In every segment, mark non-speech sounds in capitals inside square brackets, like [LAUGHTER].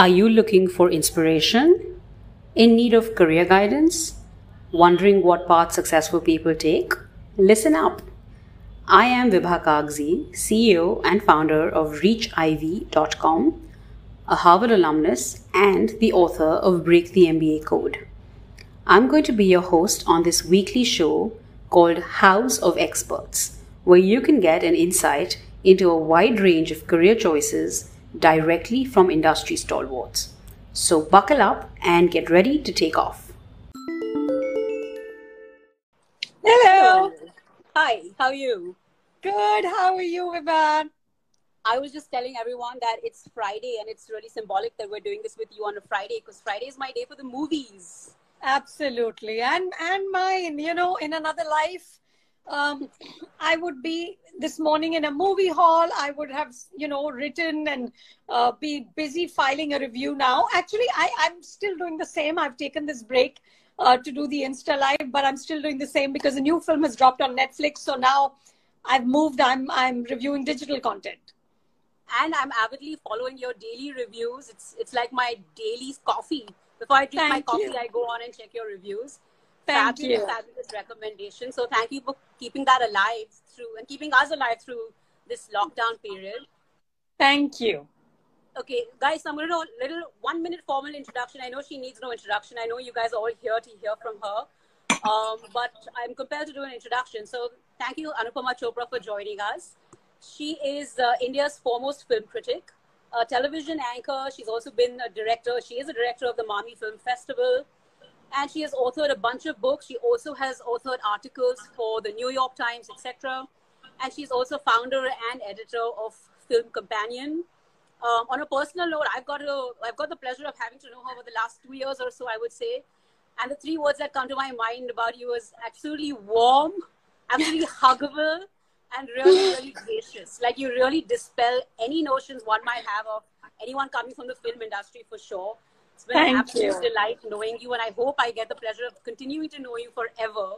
Are you looking for inspiration? In need of career guidance? Wondering what path successful people take? Listen up. I am Vibha Kagzi, CEO and founder of ReachIvy.com, a Harvard alumnus and the author of Break the MBA Code. I'm going to be your host on this weekly show called House of Experts, where you can get an insight into a wide range of career choices directly from industry stalwarts. So buckle up and get ready to take off. Hello. Hi, how are you? Good. How are you, Vibha? I was just telling everyone that it's Friday and it's really symbolic that we're doing this with you on a Friday because Friday is my day for the movies. Absolutely. And and mine, you know, in another life, um, I would be this morning in a movie hall. I would have, you know, written and uh, be busy filing a review now. Actually, I, I'm still doing the same. I've taken this break uh, to do the Insta Live, but I'm still doing the same because a new film has dropped on Netflix. So now I've moved. I'm I'm reviewing digital content. And I'm avidly following your daily reviews. It's it's like my daily coffee. Before I drink Thank my coffee, you. I go on and check your reviews. Thank fabulous, you. fabulous recommendation. So thank you for keeping that alive through and keeping us alive through this lockdown period. Thank you. Okay, guys, I'm going to do a little one minute formal introduction. I know she needs no introduction. I know you guys are all here to hear from her. Um, but I'm compelled to do an introduction. So thank you, Anupama Chopra, for joining us. She is uh, India's foremost film critic, a television anchor. She's also been a director. She is a director of the Mami Film Festival. And she has authored a bunch of books. She also has authored articles for the New York Times, etc. And she's also founder and editor of Film Companion. Um, on a personal note, I've got a, I've got the pleasure of having to know her over the last two years or so, I would say. And the three words that come to my mind about you is absolutely warm, absolutely [LAUGHS] huggable, and really, really gracious. Like you really dispel any notions one might have of anyone coming from the film industry for sure. It's been Thank an absolute you. delight knowing you, and I hope I get the pleasure of continuing to know you forever.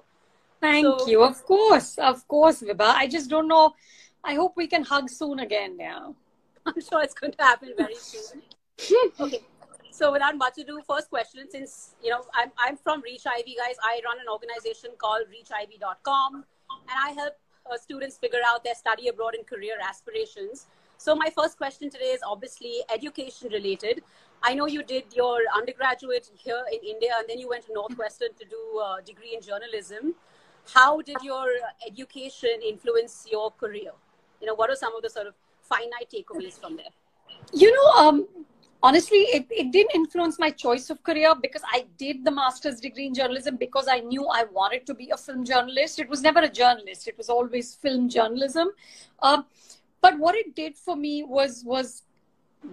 Thank So- you. Of course. Of course, Vibha. I just don't know. I hope we can hug soon again now. [LAUGHS] I'm sure it's going to happen very soon. [LAUGHS] okay. So without much ado, first question, since you know I'm I'm from Reach Ivy, guys. I run an organization called ReachIvy.com, and I help uh, students figure out their study abroad and career aspirations. So my first question today is obviously education related. I know you did your undergraduate here in India, and then you went to Northwestern to do a degree in journalism. How did your education influence your career? You know, what are some of the sort of finite takeaways from there? You know, um, honestly, it, it didn't influence my choice of career because I did the master's degree in journalism because I knew I wanted to be a film journalist. It was never a journalist; it was always film journalism. Um, but what it did for me was was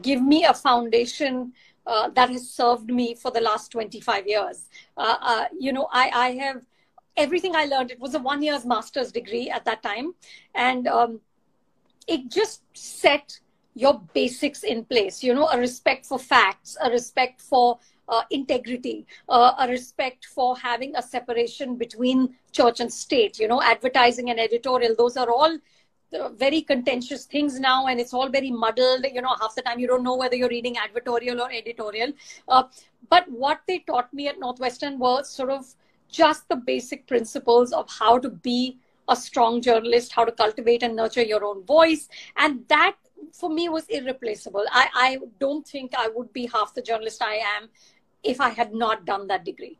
give me a foundation uh, that has served me for the last 25 years. Uh, uh, you know, I, I have everything I learned. It was a one year's master's degree at that time. And um, it just set your basics in place, you know, a respect for facts, a respect for uh, integrity, uh, a respect for having a separation between church and state, you know, advertising and editorial. Those are all very contentious things now and it's all very muddled. You know half the time you don't know whether you're reading advertorial or editorial. Uh, but what they taught me at northwestern was sort of just the basic principles of how to be a strong journalist how to cultivate and nurture your own voice. And that for me was irreplaceable. I, I don't think i would be half the journalist i am if i had not done that degree.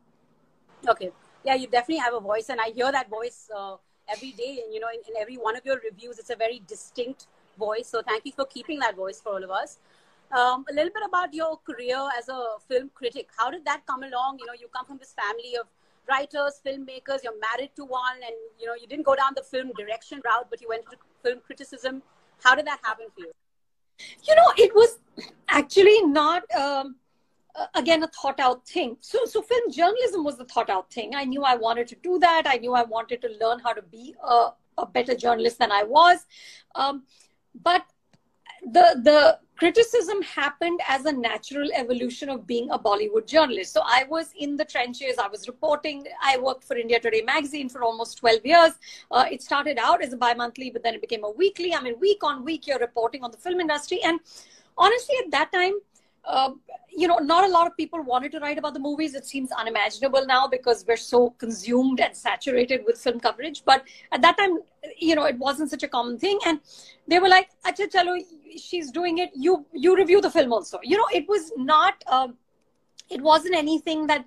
Okay. Yeah, you definitely have a voice, and I hear that voice uh, every day. And you know, in, in every one of your reviews, it's a very distinct voice. So thank you for keeping that voice for all of us. Um, a little bit about your career as a film critic. How did that come along? You know, you come from this family of writers, filmmakers. You're married to one, and you know, you didn't go down the film direction route, but you went to film criticism. How did that happen for you? you know it was actually not um, again a thought out thing so so film journalism was the thought out thing i knew i wanted to do that i knew i wanted to learn how to be a, a better journalist than i was um, but the the criticism happened as a natural evolution of being a Bollywood journalist. So I was in the trenches. I was reporting. I worked for India Today magazine for almost 12 years. Uh, it started out as a bi-monthly, but then it became a weekly. I mean, week on week, you're reporting on the film industry. And honestly, at that time, uh, you know, not a lot of people wanted to write about the movies. It seems unimaginable now because we're so consumed and saturated with film coverage. But at that time, you know, it wasn't such a common thing. And they were like, Acha chalo, she's doing it. You you review the film also. You know, it was not. Um, it wasn't anything that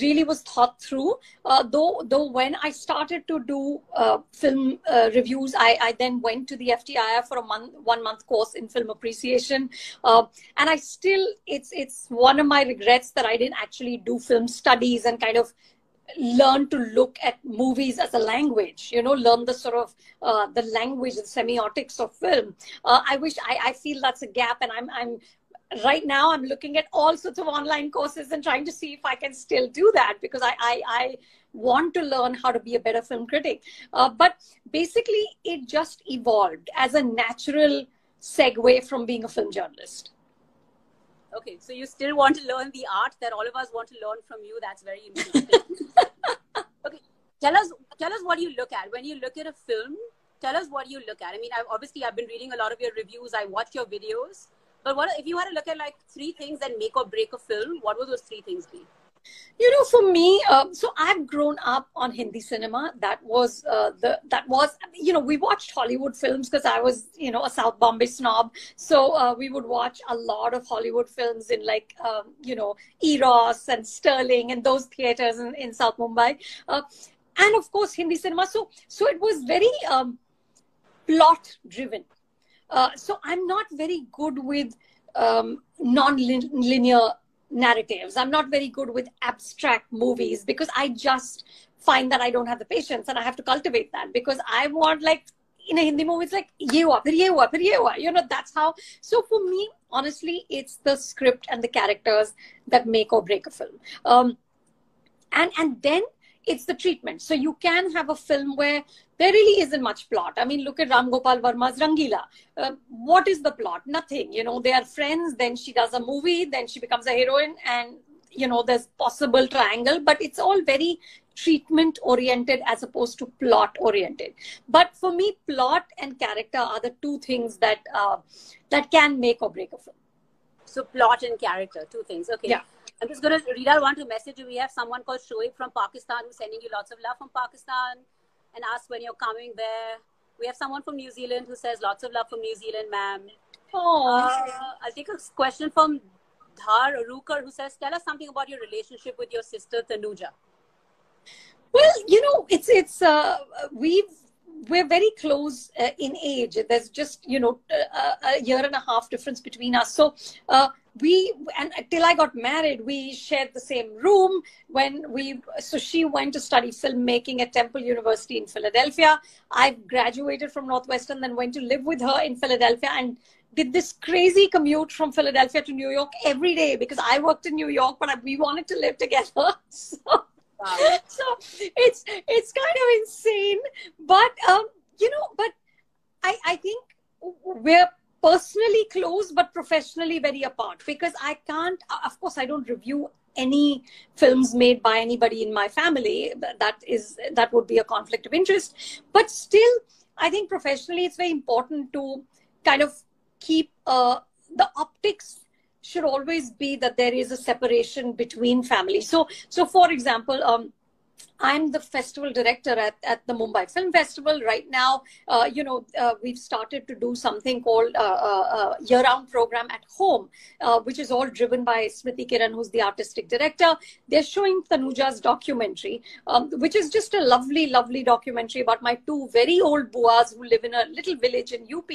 really was thought through. Uh, though, though when I started to do uh, film uh, reviews, I, I, then went to the FTII for a month, one month course in film appreciation, uh, and I still, it's it's one of my regrets that I didn't actually do film studies and kind of learn to look at movies as a language you know learn the sort of uh, the language the semiotics of film uh, i wish I, I feel that's a gap and i'm i'm right now i'm looking at all sorts of online courses and trying to see if i can still do that because i i, I want to learn how to be a better film critic. Uh, but basically it just evolved as a natural segue from being a film journalist. Okay so you still want to learn the art that all of us want to learn from you. That's very interesting. [LAUGHS] Okay tell us tell us what you look at. When you look at a film tell us what you look at. I mean I've, obviously i've been reading a lot of your reviews. I watch your videos but what if you had to look at like three things that make or break a film? What would those three things be? You know, for me, um, so I've grown up on Hindi cinema. That was uh, the that was you know we watched Hollywood films because I was you know a South Bombay snob. So uh, we would watch a lot of Hollywood films in like um, you know Eros and Sterling and those theaters in, in South Mumbai, uh, and of course Hindi cinema. So so it was very um, plot driven. Uh, so I'm not very good with um, non-linear narratives. I'm not very good with abstract movies because I just find that I don't have the patience and I have to cultivate that because I want like in a Hindi movie, it's like ye hua, phir ye hua, phir ye hua. You know, that's how. So for me, honestly, it's the script and the characters that make or break a film. Um, and and then it's the treatment. So you can have a film where there really isn't much plot. I mean, look at Ram Gopal Varma's Rangila. Uh, what is the plot? Nothing. You know, they are friends. Then she does a movie. Then she becomes a heroine, and you know, there's possible triangle. But it's all very treatment oriented as opposed to plot oriented. But for me, plot and character are the two things that uh, that can make or break a film. So plot and character, two things. Okay. Yeah. I'm just going to read out one to message you. We have someone called Shoaib from Pakistan who's sending you lots of love from Pakistan and ask when you're coming there. We have someone from New Zealand who says lots of love from New Zealand, ma'am. Oh. Uh, I'll take a question from Dhar Rukar who says, tell us something about your relationship with your sister Tanuja. Well, you know, it's it's uh, we've we're very close uh, in age. There's just you know a, a, year and a half difference between us. So uh, we and till I got married, we shared the same room. When we so she went to study filmmaking at Temple University in Philadelphia. I graduated from Northwestern, then went to live with her in Philadelphia and did this crazy commute from Philadelphia to New York every day because I worked in New York, but we wanted to live together. [LAUGHS] So, [LAUGHS] so it's it's kind of insane, but um, you know, but I I think we're personally close but professionally very apart because i can't of course i don't review any films made by anybody in my family. That is that would be a conflict of interest. But still i think professionally it's very important to kind of keep uh, the optics should always be that there is a separation between families so so for example um, I'm the festival director at, at the Mumbai Film Festival right now. Uh, you know, uh, we've started to do something called uh, uh, uh year-round program at home, uh, which is all driven by Smriti Kiran, who's the artistic director. They're showing Tanuja's documentary, um, which is just a lovely, lovely documentary about my two very old buas who live in a little village in UP.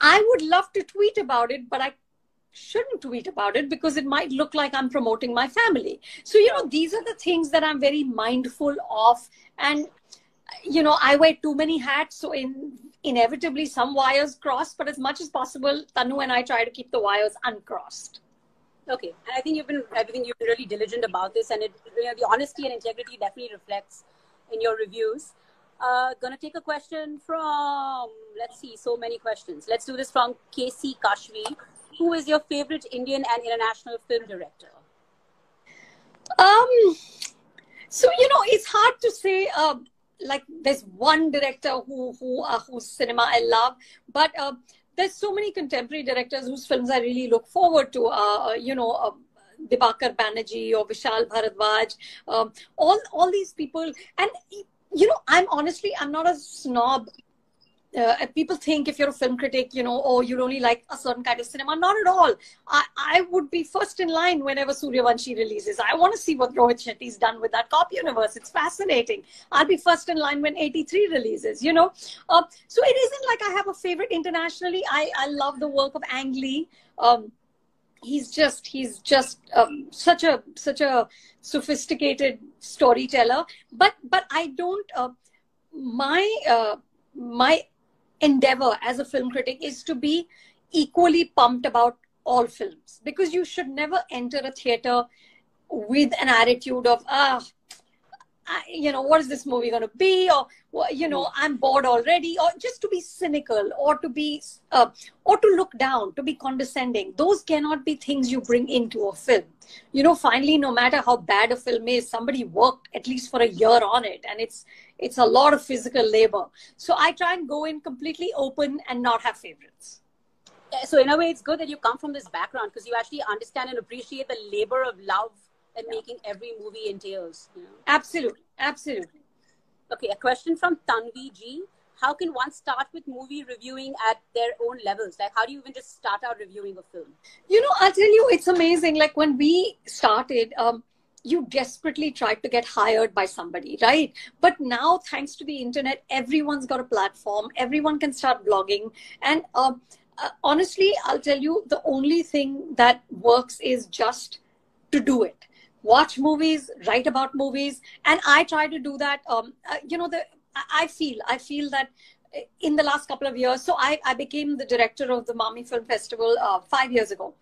I would love to tweet about it, but I shouldn't tweet about it because it might look like I'm promoting my family. So, you know, these are the things that I'm very mindful of. And, you know, I wear too many hats. So, in, inevitably, some wires cross. But as much as possible, Tanu and I try to keep the wires uncrossed. Okay. And I think you've been, I think you've been really diligent about this. And it, you know, the honesty and integrity definitely reflects in your reviews. Uh, gonna take a question from, let's see, so many questions. Let's do this from Casey Kashvi who is your favorite Indian and international film director? Um, so you know, it's hard to say. Uh, like, there's one director who who uh, whose cinema I love, but uh, there's so many contemporary directors whose films I really look forward to. Uh, uh you know, uh, Dibakar Banerjee or Vishal Bharadwaj, um, all all these people, and you know, I'm honestly, I'm not a snob uh, people think if you're a film critic, you know, oh, you only like a certain kind of cinema. Not at all. I, I would be first in line whenever Sooryavanshi releases. I want to see what Rohit Shetty's done with that cop universe. It's fascinating. I'll be first in line when 83 releases, you know. Uh, so it isn't like I have a favorite internationally. I, I love the work of Ang Lee. Um, he's just he's just um, such a such a sophisticated storyteller. But but I don't. Uh, my uh, my endeavor as a film critic is to be equally pumped about all films. Because you should never enter a theater with an attitude of ah I, you know what is this movie going to be? Or you know i'm bored already. Or just to be cynical or to be uh, or to look down to be condescending. Those cannot be things you bring into a film. You know finally no matter how bad a film is somebody worked at least for a year on it. And it's it's a lot of physical labor. So i try and go in completely open and not have favorites. So in a way it's good that you come from this background because you actually understand and appreciate the labor of love that yeah. making every movie entails you know? absolutely absolutely. Okay a question from tanvi g. How can one start with movie reviewing at their own levels? Like how do you even just start out reviewing a film? You know i'll tell you it's amazing. Like when we started um, you desperately tried to get hired by somebody, right? But now, thanks to the internet, everyone's got a platform. Everyone can start blogging. And uh, uh, honestly, I'll tell you, the only thing that works is just to do it. Watch movies, write about movies, and I try to do that. Um, uh, you know, the I feel I feel that in the last couple of years. So I, I became the director of the Mami Film Festival uh, five years ago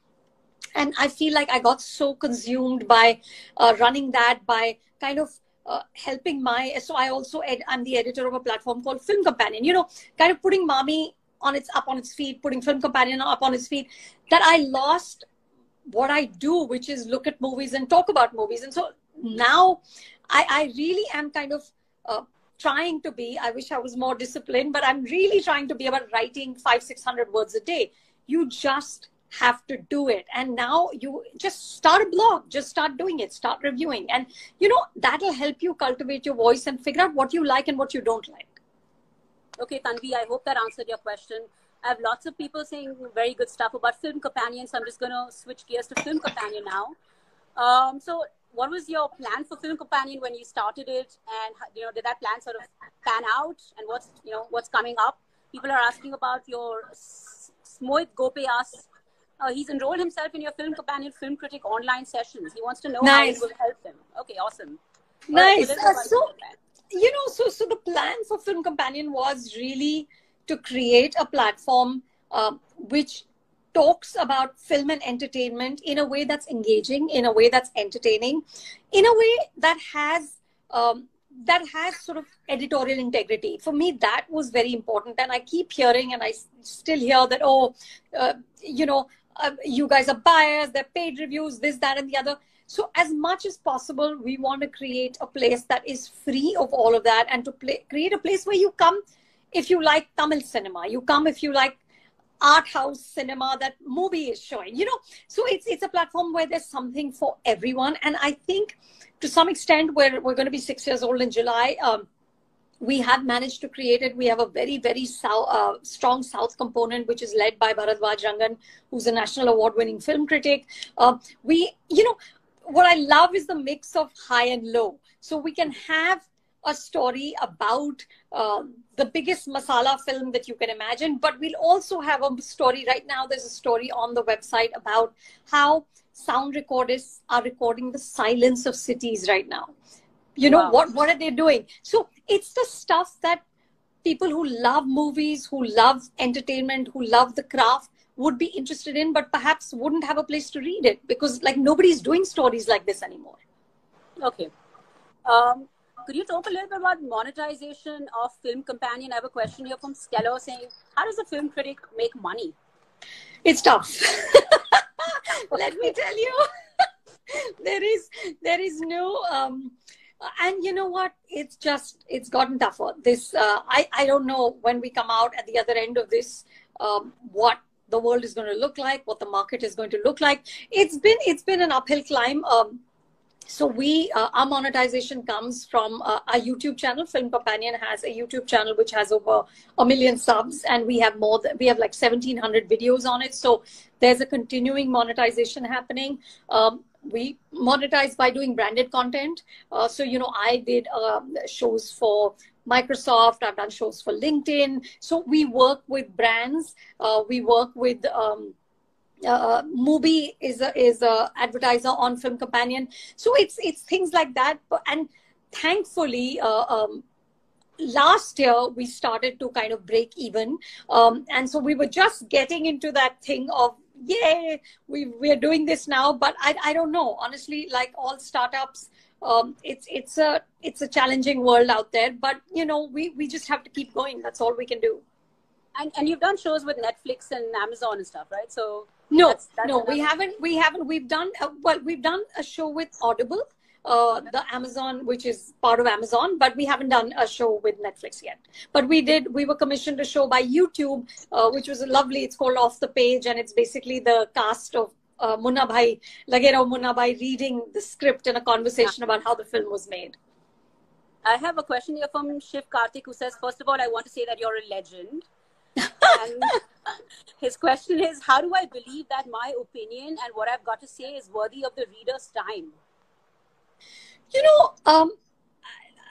and i feel like i got so consumed by uh, running that by kind of uh, helping my so i also ed, i'm the editor of a platform called film companion you know kind of putting Mami on its up on its feet putting film companion up on its feet that i lost what i do which is look at movies and talk about movies. And so now i i really am kind of uh, trying to be i wish i was more disciplined but i'm really trying to be about writing five six hundred words a day. You just have to do it. And now you just start a blog just start doing it start reviewing. And you know that'll help you cultivate your voice and figure out what you like and what you don't like. Okay tanvi i hope that answered your question. I have lots of people saying very good stuff about film companion so i'm just going to switch gears to film companion now. Um, so what was your plan for film companion when you started it? And you know did that plan sort of pan out? And what's you know what's coming up? People are asking about your Gope asks uh, he's enrolled himself in your Film Companion Film Critic online sessions. He wants to know nice. how it will help him. Okay, awesome. Nice. Uh, so, you know, so so the plan for Film Companion was really to create a platform uh, which talks about film and entertainment in a way that's engaging, in a way that's entertaining, in a way that has um, that has sort of editorial integrity. For me, that was very important. And I keep hearing, and I still hear that, oh, uh, you know, uh, you guys are biased, they're paid reviews, this, that, and the other. So, as much as possible, we want to create a place that is free of all of that and to play, create a place where you come if you like Tamil cinema, you come if you like art house cinema that movie is showing you know so it's it's a platform where there's something for everyone and i think to some extent we're, we're going to be six years old in july um, we have managed to create it. We have a very, very south, uh, strong South component, which is led by Bharadwaj Rangan, who's a national award winning film critic. Uh, we, you know, what I love is the mix of high and low. So we can have a story about uh, the biggest masala film that you can imagine, but we'll also have a story right now. There's a story on the website about how sound recordists are recording the silence of cities right now you know wow. what what are they doing? So it's the stuff that people who love movies who love entertainment who love the craft would be interested in but perhaps wouldn't have a place to read it because like nobody's doing stories like this anymore. Okay. Um, could you talk a little bit about monetization of film companion? I have a question here from stella saying how does a film critic make money? It's tough. [LAUGHS] Let me tell you. [LAUGHS] There is there is no um, and you know what? It's just it's gotten tougher. This uh, i i don't know when we come out at the other end of this um, what the world is going to look like, what the market is going to look like. It's been it's been an uphill climb. Um, so we uh, our monetization comes from uh, our youtube channel. Film companion has a youtube channel which has over a million subs and we have more than, we have like 1700 videos on it. So there's a continuing monetization happening. Um, we monetize by doing branded content. Uh, so you know i did um, shows for microsoft. I've done shows for linkedin. So we work with brands. Uh, we work with um, uh, Mubi is a, is a advertiser on Film Companion. So it's it's things like that. And thankfully, uh, um, last year we started to kind of break even, um, and so we were just getting into that thing of yeah, we we're doing this now. But I I don't know honestly. Like all startups. Um, it's it's a it's a challenging world out there, but you know we we just have to keep going. That's all we can do. And and you've done shows with Netflix and Amazon and stuff, right? So no, that's, that's no, we haven't. We haven't. We've done uh, well. We've done a show with Audible, uh, the Amazon, which is part of Amazon, but we haven't done a show with Netflix yet. But we did. We were commissioned a show by YouTube, uh, which was lovely. It's called Off the Page, and it's basically the cast of uh, Munna Bhai, Lage Raho Munna Bhai reading the script and a conversation about how the film was made. I have a question here from Shiv Karthik who says, First of all, I want to say that you're a legend. [LAUGHS] and his question is how do i believe that my opinion and what i've got to say is worthy of the reader's time you know um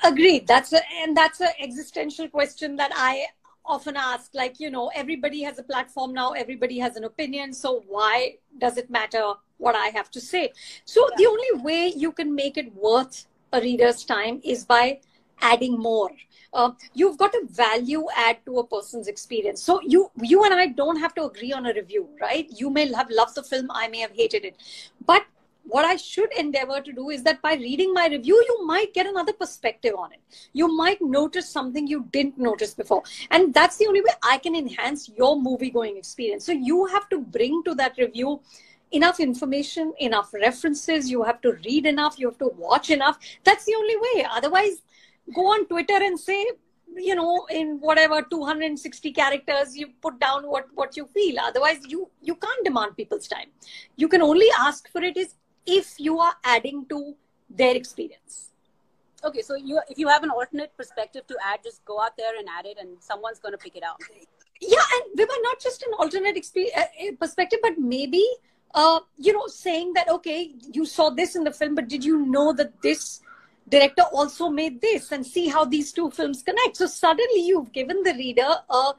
agreed. That's a and that's an existential question that i often ask like you know everybody has a platform now everybody has an opinion so why does it matter what i have to say? So yeah. the only way you can make it worth a reader's time is by adding more. Uh, you've got a value add to a person's experience. So you you and i don't have to agree on a review right? You may have loved the film i may have hated it. But what I should endeavor to do is that by reading my review, you might get another perspective on it. You might notice something you didn't notice before. And that's the only way I can enhance your movie going experience. So you have to bring to that review enough information, enough references. You have to read enough. You have to watch enough. That's the only way. Otherwise, go on Twitter and say, you know, in whatever 260 characters, you put down what, what you feel. Otherwise, you, you can't demand people's time. You can only ask for it is if you are adding to their experience. Okay, so you if you have an alternate perspective to add, just go out there and add it, and someone's going to pick it up. Yeah, and we were not just an alternate exp- uh, uh, perspective, but maybe uh, you know saying that okay, you saw this in the film, but did you know that this director also made this and see how these two films connect so suddenly you've given the reader a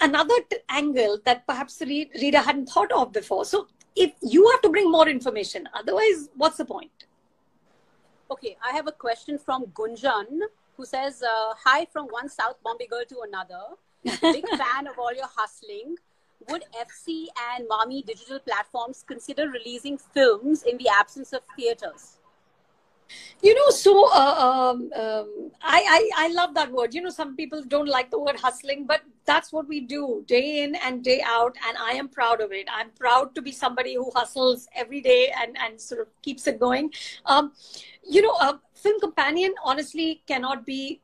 another t- angle that perhaps the re- reader hadn't thought of before so if you have to bring more information otherwise what's the point? Okay i have a question from gunjan who says uh, hi from one south bombay girl to another. [LAUGHS] Big fan of all your hustling. Would fc and Mami digital platforms consider releasing films in the absence of theaters you know so uh, um, um, I, I i love that word. You know some people don't like the word hustling but that's what we do day in and day out and i am proud of it. I'm proud to be somebody who hustles every day and and sort of keeps it going. Um, you know a film companion honestly cannot be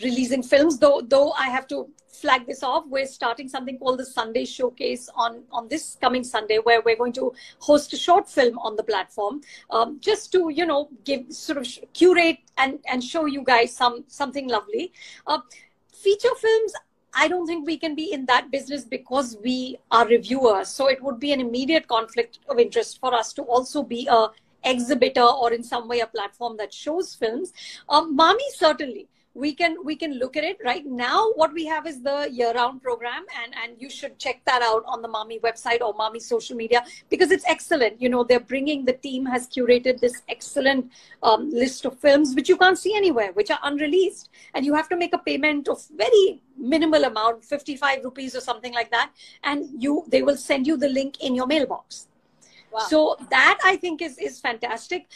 releasing films though though i have to flag this off we're starting something called the sunday showcase on on this coming sunday where we're going to host a short film on the platform um, just to you know give sort of curate and and show you guys some something lovely uh, feature films I don't think we can be in that business because we are reviewers. So it would be an immediate conflict of interest for us to also be a exhibitor or in some way a platform that shows films. Um, Mami certainly we can we can look at it. Right now what we have is the year round program and and you should check that out on the Mami website or Mami social media because it's excellent. You know they're bringing the team has curated this excellent um, list of films which you can't see anywhere which are unreleased and you have to make a payment of very minimal amount 55 rupees or something like that and you they will send you the link in your mailbox. Wow. so that i think is is fantastic.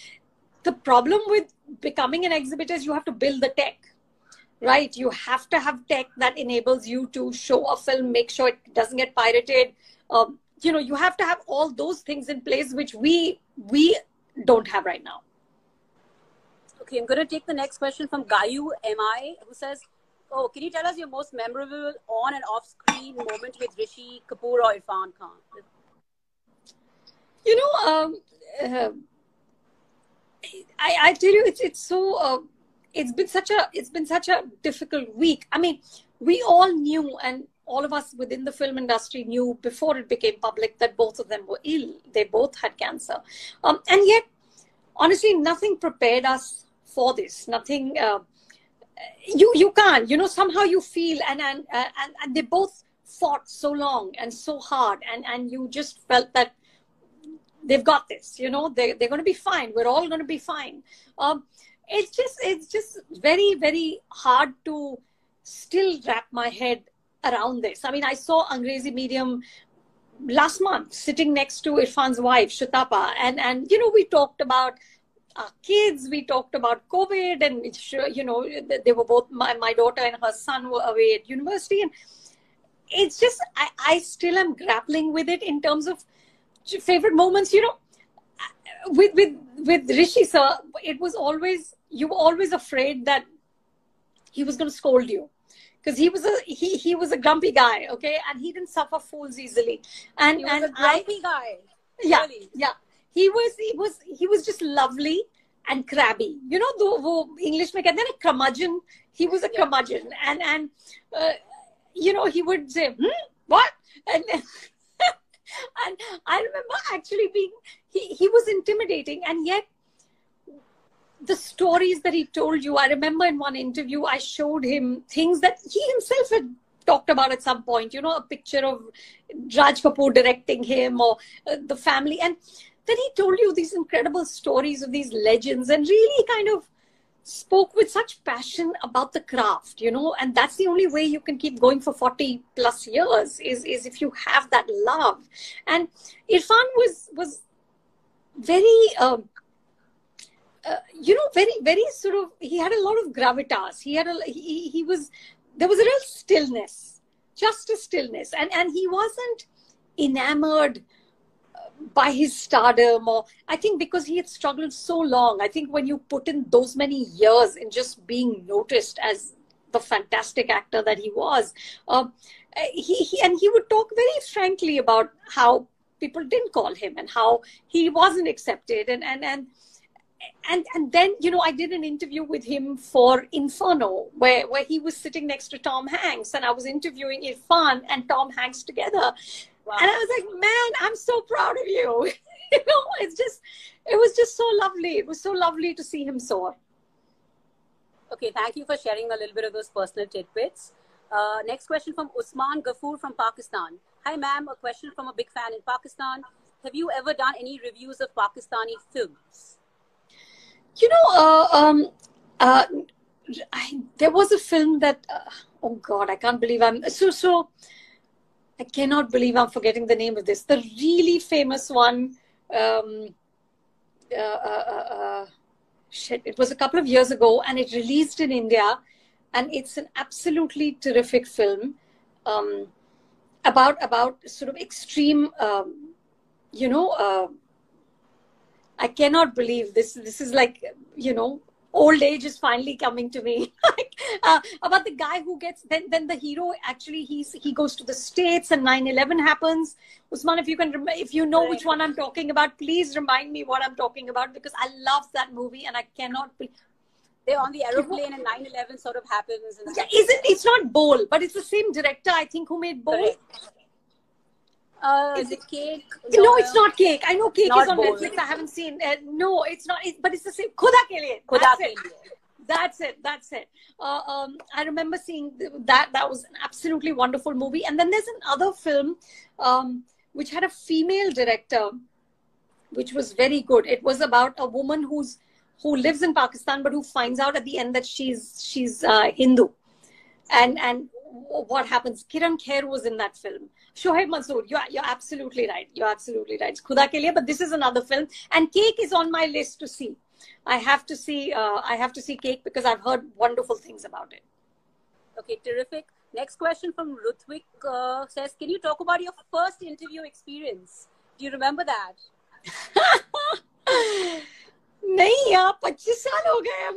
The problem with becoming an exhibitor is you have to build the tech right? You have to have tech that enables you to show a film, make sure it doesn't get pirated. Um, you know, you have to have all those things in place, which we we don't have right now. Okay, I'm going to take the next question from Gayu MI, who says, Oh, can you tell us your most memorable on and off screen moment with Rishi Kapoor or Irfan Khan? You know, um, uh, I, I tell you, it's it's so. Uh, it's been such a it's been such a difficult week. I mean, we all knew, and all of us within the film industry knew before it became public that both of them were ill. They both had cancer, um, and yet, honestly, nothing prepared us for this. Nothing. Uh, you you can't. You know, somehow you feel, and and uh, and and they both fought so long and so hard, and and you just felt that they've got this you know they, they're going to be fine we're all going to be fine um, it's just it's just very very hard to still wrap my head around this. I mean i saw angrezi medium last month sitting next to irfan's wife Sutapa and and you know we talked about our kids we talked about covid and you know they were both my, my daughter and her son were away at university. And it's just I, I still am grappling with it in terms of favorite moments. You know with with with rishi sir it was always you were always afraid that he was going to scold you. Because he was a he he was a grumpy guy okay? And he didn't suffer fools easily. And he was and a grumpy I, guy yeah really. yeah. He was he was he was just lovely and crabby. You know the wo english mein kehte hain na curmudgeon. He was a Yeah. curmudgeon. And and uh, you know he would say hmm, what? And then [LAUGHS] and i remember actually being he he was intimidating. And yet the stories that he told you. I remember in one interview i showed him things that he himself had talked about at some point you know a picture of raj kapoor directing him or uh, the family. And then he told you these incredible stories of these legends and really kind of spoke with such passion about the craft you know and that's the only way you can keep going for 40 plus years is is if you have that love. And irfan was was very um, uh, you know very very sort of he had a lot of gravitas. He had a he, he was there was a real stillness just a stillness. And and he wasn't enamored uh, by his stardom or i think because he had struggled so long i think when you put in those many years in just being noticed as the fantastic actor that he was um, he, he and he would talk very frankly about how people didn't call him and how he wasn't accepted and and and and and then you know I did an interview with him for Inferno where where he was sitting next to Tom Hanks and I was interviewing Irfan and Tom Hanks together Wow. and I was like man I'm so proud of you [LAUGHS] you know it's just it was just so lovely it was so lovely to see him soar Okay, thank you for sharing a little bit of those personal tidbits. Uh, next question from Usman Ghafoor from Pakistan. Hi, ma'am. A question from a big fan in Pakistan. Have you ever done any reviews of Pakistani films? You know uh, um uh I, there was a film that uh, oh god i can't believe i'm so so i cannot believe i'm forgetting the name of this. The really famous one um uh, uh, uh, uh, shit it was a couple of years ago and it released in india and it's an absolutely terrific film um about about sort of extreme um you know uh, I cannot believe this. This is like, you know, old age is finally coming to me. [LAUGHS] uh, about the guy who gets then then the hero actually he's he goes to the states and 9/11 happens. Usman, if you can rem- if you know which one I'm talking about, please remind me what I'm talking about because I love that movie and I cannot. Be- They're on the aeroplane and 9 11 sort of happens. And yeah, isn't it's not Bol, but it's the same director I think who made Bol. Correct. Uh, Is it cake? No, it's not Cake. I know Cake is on Bol. Netflix. I haven't seen. Uh, no, it's not. It, but it's the same. Khuda ke liye. Khuda That's ke it. liye. [LAUGHS] That's it. That's it. Uh, um, I remember seeing th- that. That was an absolutely wonderful movie. And then there's another film um, which had a female director, which was very good. It was about a woman who's who lives in Pakistan, but who finds out at the end that she's she's uh, Hindu, and and what happens. Kirron Kher was in that film. Shahid Mansoor, you're, you're absolutely right. You're absolutely right. It's Khuda Ke Liye, but this is another film. And Cake is on my list to see. I have to see. Uh, I have to see Cake because I've heard wonderful things about it. Okay, terrific. Next question from Ruthwik uh, says, "Can you talk about your first interview experience? Do you remember that?" [LAUGHS] No, यार 25 years हो गए [LAUGHS]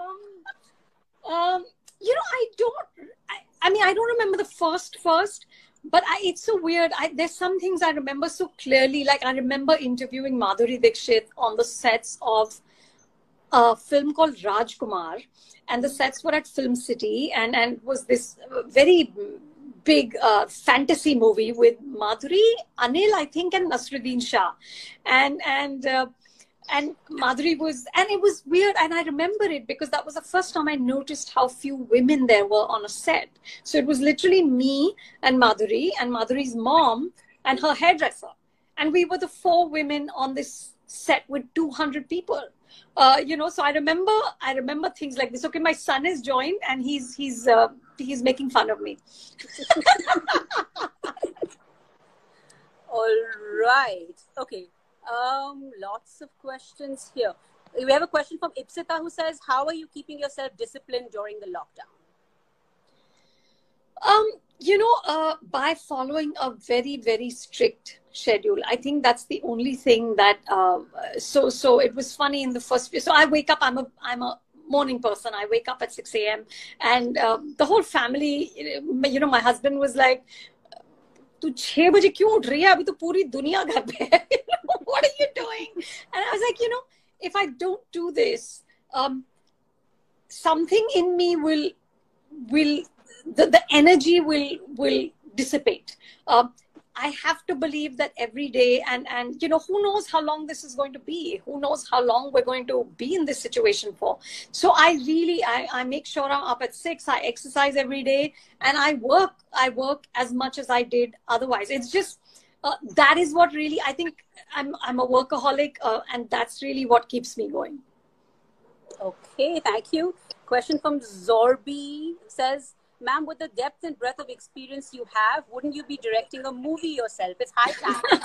um, um, you know i don't I, I mean, I don't remember the first first, but I, it's so weird. I, there's some things I remember so clearly. Like I remember interviewing Madhuri Dixit on the sets of a film called Rajkumar, and the sets were at Film City, and and was this very big uh, fantasy movie with Madhuri, Anil, I think, and Naseeruddin Shah, and and. Uh, and Madhuri was, and it was weird. And I remember it because that was the first time I noticed how few women there were on a set. So it was literally me and Madhuri and Madhuri's mom and her hairdresser. And we were the four women on this set with 200 people. Uh, you know, so I remember, I remember things like this. Okay, my son is joined and he's, he's, uh, he's making fun of me. [LAUGHS] All right. Okay. Um, lots of questions here. We have a question from Ipsita who says, "How are you keeping yourself disciplined during the lockdown?" Um, you know, uh, by following a very very strict schedule. I think that's the only thing that. Uh, so so it was funny in the first. So I wake up. I'm a I'm a morning person. I wake up at 6 a.m. and uh, the whole family, you know, my husband was like, तू छह बजे क्यों उठ रही है अभी तो पूरी दुनिया घर पे है what are you doing and i was like you know if i don't do this um, something in me will will the, the energy will will dissipate uh, I have to believe that every day, and and you know, who knows how long this is going to be? Who knows how long we're going to be in this situation for? So I really, I, I make sure I'm up at six. I exercise every day, and I work. I work as much as I did otherwise. It's just uh, that is what really I think. I'm I'm a workaholic, uh, and that's really what keeps me going. Okay, thank you. Question from Zorbi says ma'am, with the depth and breadth of experience you have, wouldn't you be directing a movie yourself? It's high time.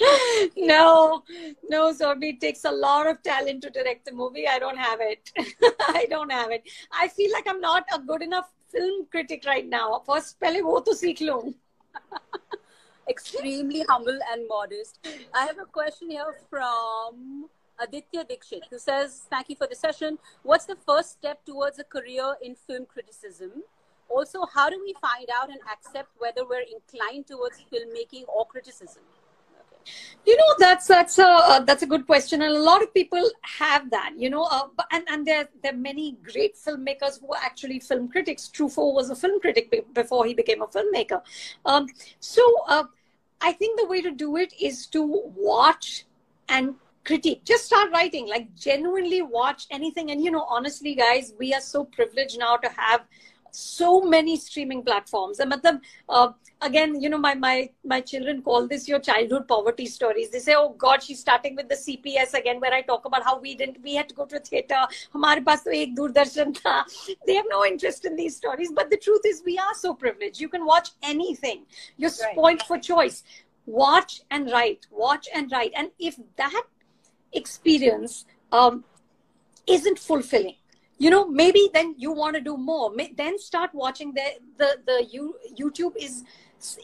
[LAUGHS] no, no, Zorbi, it takes a lot of talent to direct a movie. I don't have it. [LAUGHS] I don't have it. I feel like I'm not a good enough film critic right now. First, pehle wo to seekh loon. [LAUGHS] Extremely humble and modest. I have a question here from Aditya Dixit, who says, Thank you for the session. What's the first step towards a career in film criticism? Also how do we find out and accept whether we're inclined towards filmmaking or criticism? You know that's that's a uh, that's a good question and a lot of people have that you know uh, and and there there are many great filmmakers who are actually film critics. Truffaut was a film critic before he became a filmmaker. Um, so uh, i think the way to do it is to watch and critique. Just start writing like genuinely watch anything. And you know honestly guys we are so privileged now to have so many streaming platforms. And uh, again, you know, my, my, my children call this your childhood poverty stories. They say, oh God, she's starting with the CPS again, where I talk about how we didn't, we had to go to a theater. Hamare paas to ek doordarshan tha. They have no interest in these stories. But the truth is we are so privileged. You can watch anything. You're spoiled for choice. Watch and write, watch and write. And if that experience um, isn't fulfilling, you know maybe then you want to do more. Then start watching the the the youtube is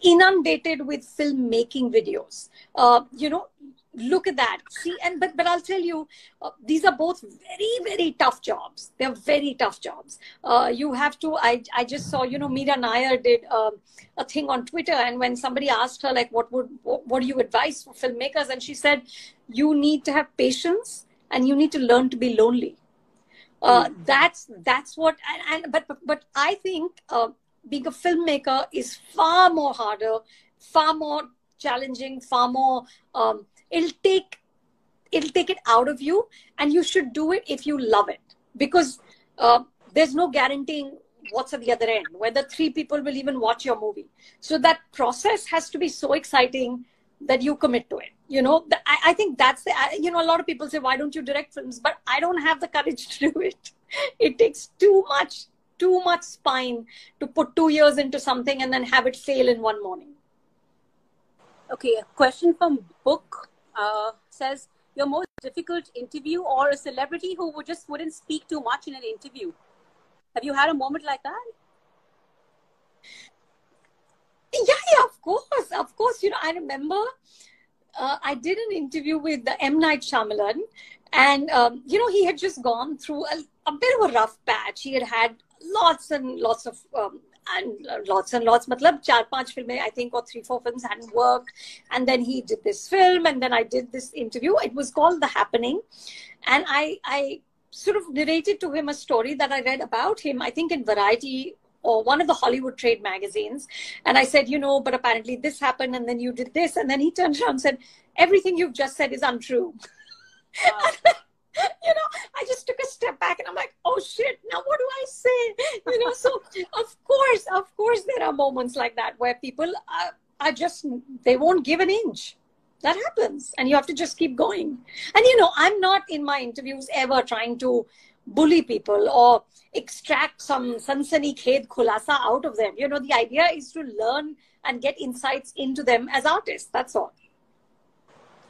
inundated with filmmaking videos. Uh, you know look at that. See and but but i'll tell you uh, these are both very very tough jobs. They're very tough jobs. Uh, you have to i i just saw you know Mira Nair did uh, a thing on twitter and when somebody asked her like what would what, what do you advise for filmmakers? And she said you need to have patience and you need to learn to be lonely uh, that's that's what and, and but, but, but i think uh, being a filmmaker is far more harder far more challenging far more um, it'll take it'll take it out of you and you should do it if you love it. Because uh, there's no guaranteeing what's at the other end whether three people will even watch your movie. So that process has to be so exciting that you commit to it you know? I, I think that's the you know a lot of people say why don't you direct films? But i don't have the courage to do it. [LAUGHS] It takes too much too much spine to put two years into something and then have it fail in one morning. Okay a question from book uh, says your most difficult interview or a celebrity who would just wouldn't speak too much in an interview? Have you had a moment like that yeah yeah of course of course you know i remember uh, I did an interview with the M. Night Shyamalan, and um, you know he had just gone through a, a, bit of a rough patch. He had had lots and lots of um, and lots and lots matlab char panch films i think or three four films hadn't worked and then he did this film and then i did this interview it was called the happening and i i sort of narrated to him a story that i read about him i think in variety or one of the hollywood trade magazines and i said you know but apparently this happened and then you did this and then he turned around and said everything you've just said is untrue wow. [LAUGHS] you know, I just took a step back and I'm like, oh shit, now what do I say? You know, so of course, of course, there are moments like that where people are, are just, they won't give an inch. That happens. And you have to just keep going. And, you know, I'm not in my interviews ever trying to bully people or extract some sansani khed khulasa out of them. You know, the idea is to learn and get insights into them as artists. That's all.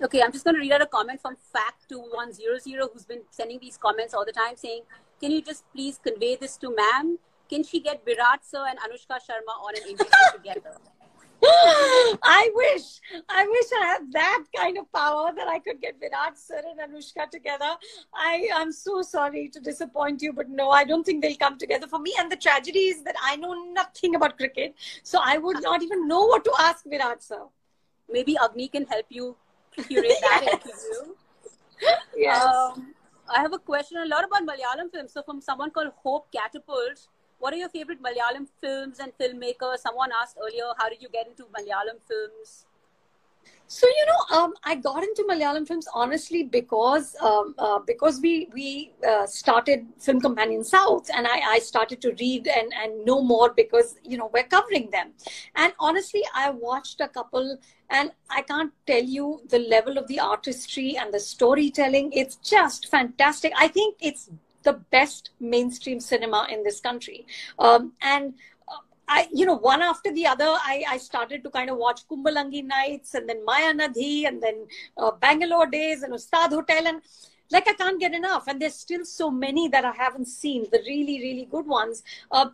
Okay, I'm just going to read out a comment from Fact2100 who's been sending these comments all the time saying, Can you just please convey this to ma'am? Can she get Virat sir and Anushka Sharma on an interview together? I wish, I wish I had that kind of power that I could get Virat sir and Anushka together. I am so sorry to disappoint you, but no, I don't think they'll come together for me. And the tragedy is that I know nothing about cricket, so I would not even know what to ask Virat sir. Maybe Agni can help you curate that [LAUGHS] yes. interview. Yes. Um, I have a question a lot about Malayalam films. So, from someone called Hope Catapult, what are your favorite Malayalam films and filmmakers? Someone asked earlier, how did you get into Malayalam films? So you know, um, I got into Malayalam films honestly because um, uh, because we we uh, started Film Companion South, and I, I started to read and and know more because you know we're covering them. And honestly, I watched a couple, and I can't tell you the level of the artistry and the storytelling. It's just fantastic. I think it's the best mainstream cinema in this country, um, and I, you know, one after the other, I, I started to kind of watch Kumbalangi Nights and then Mayanadhi and then uh, Bangalore Days and Ustad Hotel. And like, I can't get enough. And there's still so many that I haven't seen, the really, really good ones. Uh,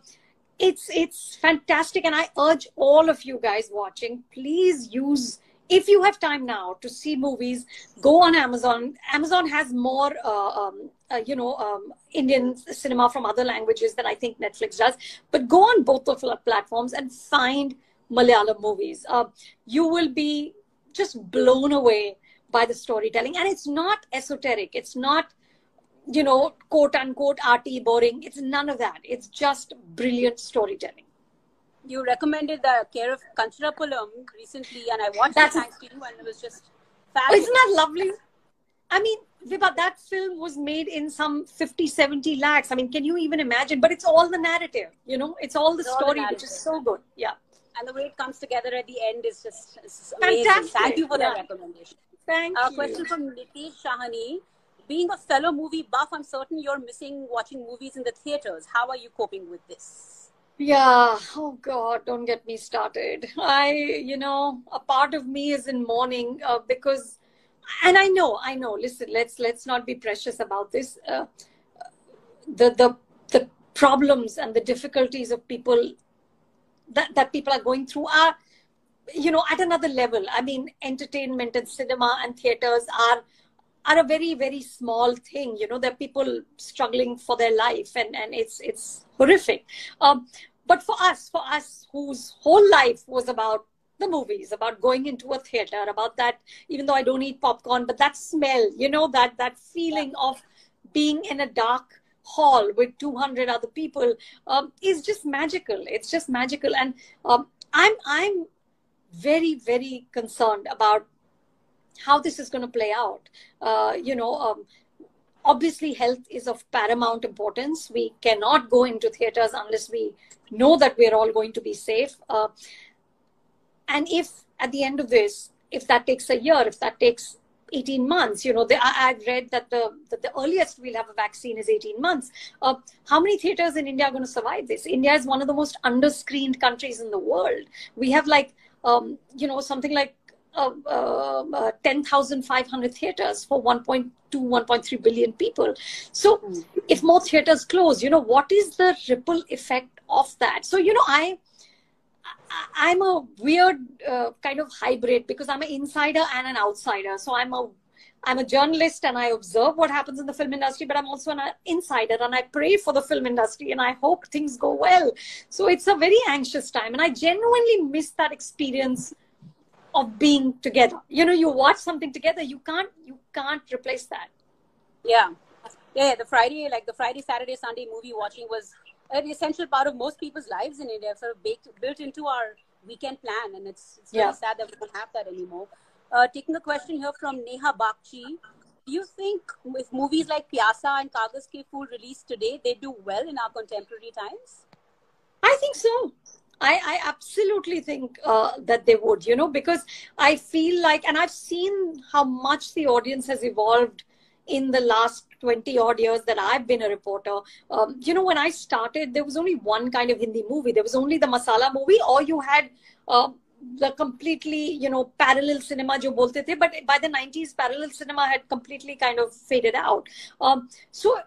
it's, it's fantastic. And I urge all of you guys watching, please use if you have time now to see movies, go on Amazon. Amazon has more, uh, um, uh, you know, um, Indian cinema from other languages than I think Netflix does. But go on both of the platforms and find Malayalam movies. Uh, you will be just blown away by the storytelling, and it's not esoteric. It's not, you know, quote unquote arty boring. It's none of that. It's just brilliant storytelling you recommended the care of Kancharapalem recently, and I watched That's, it thanks to you, and it was just fabulous. Isn't that lovely? I mean, Vibha, that film was made in some 50, 70 lakhs. I mean, can you even imagine? But it's all the narrative, you know, it's all the it's story, all the which is so good. Yeah. And the way it comes together at the end is just amazing. Fantastic. Thank you for yeah. that recommendation. Thank uh, you. question from Nitish Shahani. Being a fellow movie buff, I'm certain you're missing watching movies in the theaters. How are you coping with this? Yeah. Oh God, don't get me started. I, you know, a part of me is in mourning uh, because, and I know, I know. Listen, let's let's not be precious about this. Uh, the the the problems and the difficulties of people that that people are going through are, you know, at another level. I mean, entertainment and cinema and theaters are are a very very small thing you know there are people struggling for their life and and it's it's horrific um, but for us for us whose whole life was about the movies about going into a theater about that even though i don't eat popcorn but that smell you know that that feeling yeah. of being in a dark hall with 200 other people um, is just magical it's just magical and um, i'm i'm very very concerned about how this is going to play out. Uh, you know, um, obviously health is of paramount importance. We cannot go into theaters unless we know that we're all going to be safe. Uh, and if at the end of this, if that takes a year, if that takes 18 months, you know, the, I, have read that the, the, the, earliest we'll have a vaccine is 18 months. Uh, how many theaters in India are going to survive this? India is one of the most under-screened countries in the world. We have like, um, you know, something like uh, uh, 10,500 theaters for 1.2, 1.3 billion people. So mm. if more theaters close, you know, what is the ripple effect of that? So, you know, I, I'm a weird uh, kind of hybrid because I'm an insider and an outsider. So I'm a I'm a journalist and I observe what happens in the film industry, but I'm also an insider and I pray for the film industry and I hope things go well. So it's a very anxious time. And I genuinely miss that experience of being together. You know, you watch something together, you can't you can't replace that. Yeah. Yeah, the Friday, like the Friday, Saturday, Sunday movie watching was an essential part of most people's lives in India, sort of baked, built into our weekend plan. And it's, it's really yeah. sad that we don't have that anymore. Uh, taking a question here from Neha Bakchi. Do you think if movies like Pyasa and Kaagaz Ke Phool released today, they do well in our contemporary times? I think so. I, I absolutely think uh, that they would, you know, because I feel like, and I've seen how much the audience has evolved in the last 20 odd years that I've been a reporter. Um, you know, when I started, there was only one kind of Hindi movie. There was only the masala movie, or you had uh, the completely, you know, parallel cinema, jo bolte the. But by the 90s, parallel cinema had completely kind of faded out. Um, so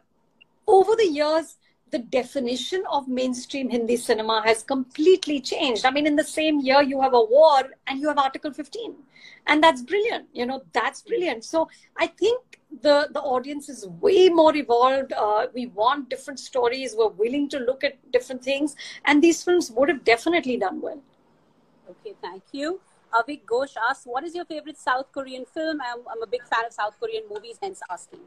over the years, the definition of mainstream Hindi cinema has completely changed. I mean, in the same year, you have a war and you have Article 15. And that's brilliant. You know, that's brilliant. So I think the, the audience is way more evolved. Uh, we want different stories. We're willing to look at different things. And these films would have definitely done well. Okay, thank you. Avik Ghosh asks, what is your favorite South Korean film? I'm, I'm a big fan of South Korean movies, hence asking.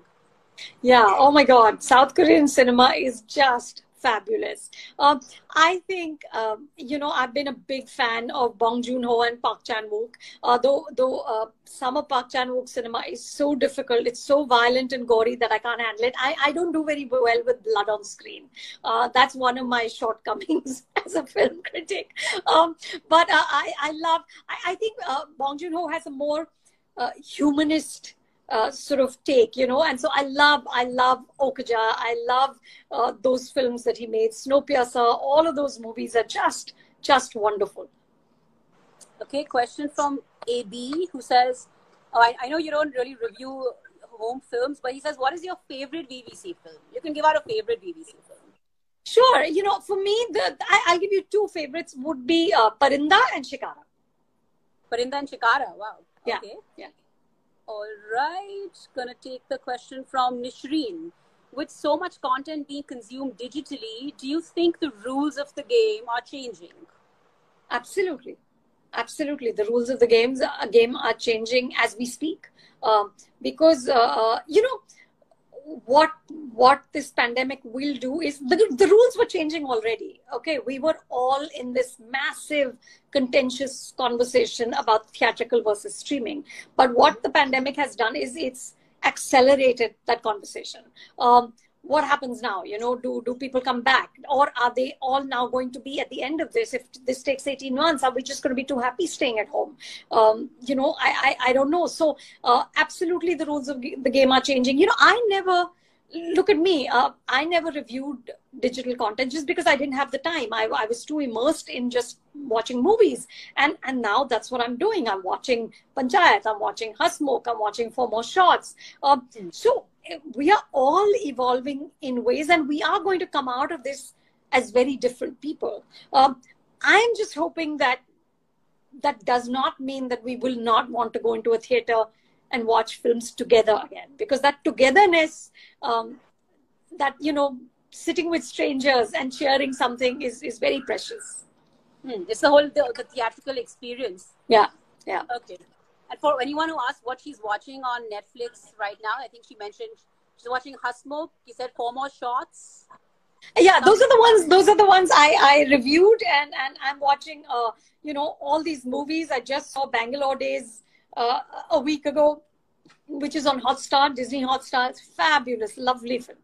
Yeah, oh my God. South Korean cinema is just fabulous. Um, I think um, you know I've been a big fan of Bong Joon Ho and Park Chan Wook. Uh, though though uh, some of Park Chan Wook cinema is so difficult, it's so violent and gory that I can't handle it. I, I don't do very well with blood on screen. Uh, that's one of my [LAUGHS] shortcomings as a film critic. Um, but uh, I I love. I, I think uh, Bong Joon Ho has a more uh, humanist uh, sort of take, you know. And so I love, I love Okja. I love uh, those films that he made, Snowpiercer. All of those movies are just, just wonderful. Okay, question from AB who says, oh, I, I know you don't really review home films, but he says, what is your favorite VVC film? You can give out a favorite VVC film. Sure. You know, for me, the I, will give you two favorites would be uh, Parinda and Shikara. Parinda and Shikara. Wow. Yeah. Okay. Yeah. All right, gonna take the question from Nishreen. With so much content being consumed digitally, do you think the rules of the game are changing? Absolutely, absolutely. The rules of the games uh, game are changing as we speak. Um, because uh, uh you know what what this pandemic will do is the, the rules were changing already okay? We were all in this massive contentious conversation about theatrical versus streaming. But what the pandemic has done is it's accelerated that conversation. Um, what happens now? You know do do people come back? Or are they all now going to be at the end of this if this takes 18 months? Are we just going to be too happy staying at home? Um, you know I, I, I don't know. So uh, absolutely the rules of the game are changing. You know i never look at me uh, i never reviewed digital content just because i didn't have the time. I, I was too immersed in just watching movies. And and now that's what i'm doing. I'm watching panchayat i'm watching hasmukh i'm watching four more shots. Uh, so we are all evolving in ways and we are going to come out of this as very different people. Um, i'm just hoping that that does not mean that we will not want to go into a theater and watch films together again because that togetherness um, that you know sitting with strangers and sharing something is is very precious. Hmm. it's the whole the, the theatrical experience. Yeah yeah. Okay and for anyone who asked what she's watching on Netflix right now, I think she mentioned she's watching Hasmukh. She said four more shots. Yeah, those are the ones. Those are the ones I I reviewed, and and I'm watching. Uh, you know, all these movies. I just saw Bangalore Days uh, a week ago, which is on Hotstar, Disney Hotstar. It's fabulous, lovely film.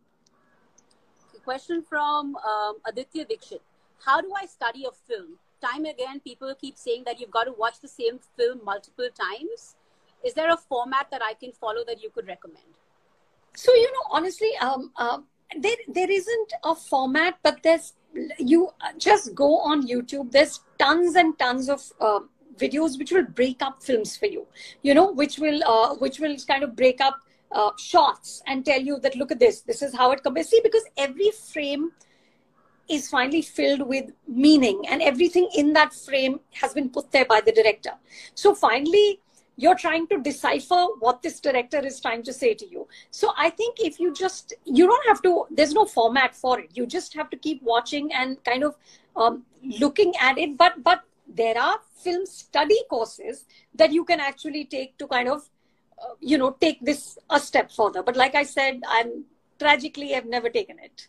A question from um, Aditya Dixit. How do I study a film? Time again, people keep saying that you've got to watch the same film multiple times. Is there a format that I can follow that you could recommend? So you know, honestly, um, uh, there there isn't a format, but there's you just go on YouTube. There's tons and tons of uh, videos which will break up films for you. You know, which will uh, which will kind of break up uh, shots and tell you that look at this. This is how it compares. See, because every frame is finally filled with meaning and everything in that frame has been put there by the director. So finally you're trying to decipher what this director is trying to say to you. So i think if you just you don't have to there's no format for it. You just have to keep watching and kind of um, looking at it. But but there are film study courses that you can actually take to kind of uh, you know take this a step further. But like i said i'm tragically i've never taken it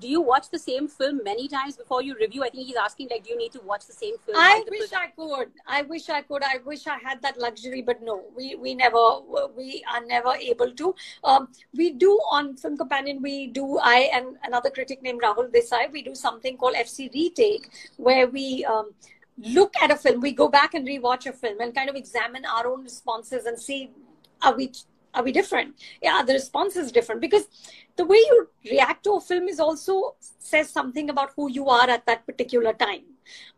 do you watch the same film many times before you review? I think he's asking like, do you need to watch the same film? I wish I could. I wish I could. I wish I had that luxury, but no, we we never we are never able to. Um, we do on Film Companion. We do I and another critic named Rahul Desai. We do something called FC Retake, where we. Um, look at a film we go back and rewatch a film and kind of examine our own responses and see are we are we different? Yeah the response is different because the way you react to a film is also says something about who you are at that particular time.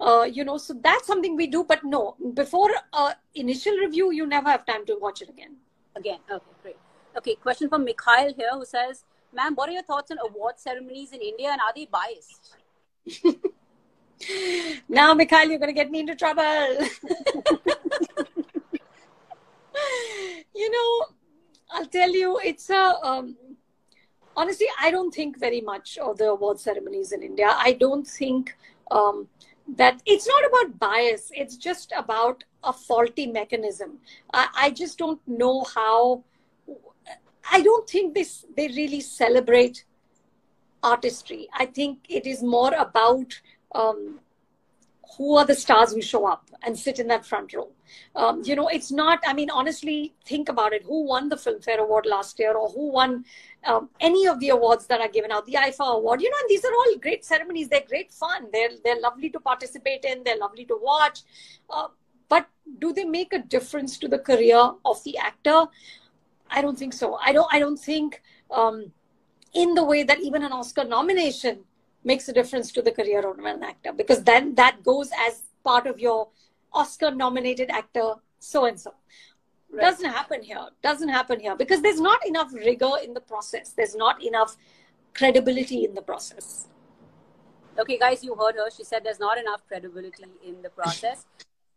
Uh, you know so that's something we do but no before uh, initial review you never have time to watch it again. Again okay great. Okay question from mikhail here who says ma'am what are your thoughts on award ceremonies in india and are they biased? [LAUGHS] Now mikhail you're going to get me into trouble. [LAUGHS] You know I'll tell you, it's a. Um, honestly, I don't think very much of the award ceremonies in India. I don't think um, that it's not about bias. It's just about a faulty mechanism. I, I just don't know how. I don't think this they really celebrate artistry. I think it is more about um, who are the stars who show up and sit in that front row. Um, you know, it's not, I mean, honestly, think about it. Who won the Filmfare Award last year or who won um, any of the awards that are given out, the IIFA Award? You know, and these are all great ceremonies. They're great fun. They're, they're lovely to participate in. They're lovely to watch. Uh, but do they make a difference to the career of the actor? I don't think so. I don't, I don't think um, in the way that even an Oscar nomination makes a difference to the career of an actor because then that goes as part of your Oscar nominated actor so and so. Doesn't happen here. Doesn't happen here because there's not enough rigor in the process. There's not enough credibility in the process. Okay, guys, you heard her. She said there's not enough credibility in the process.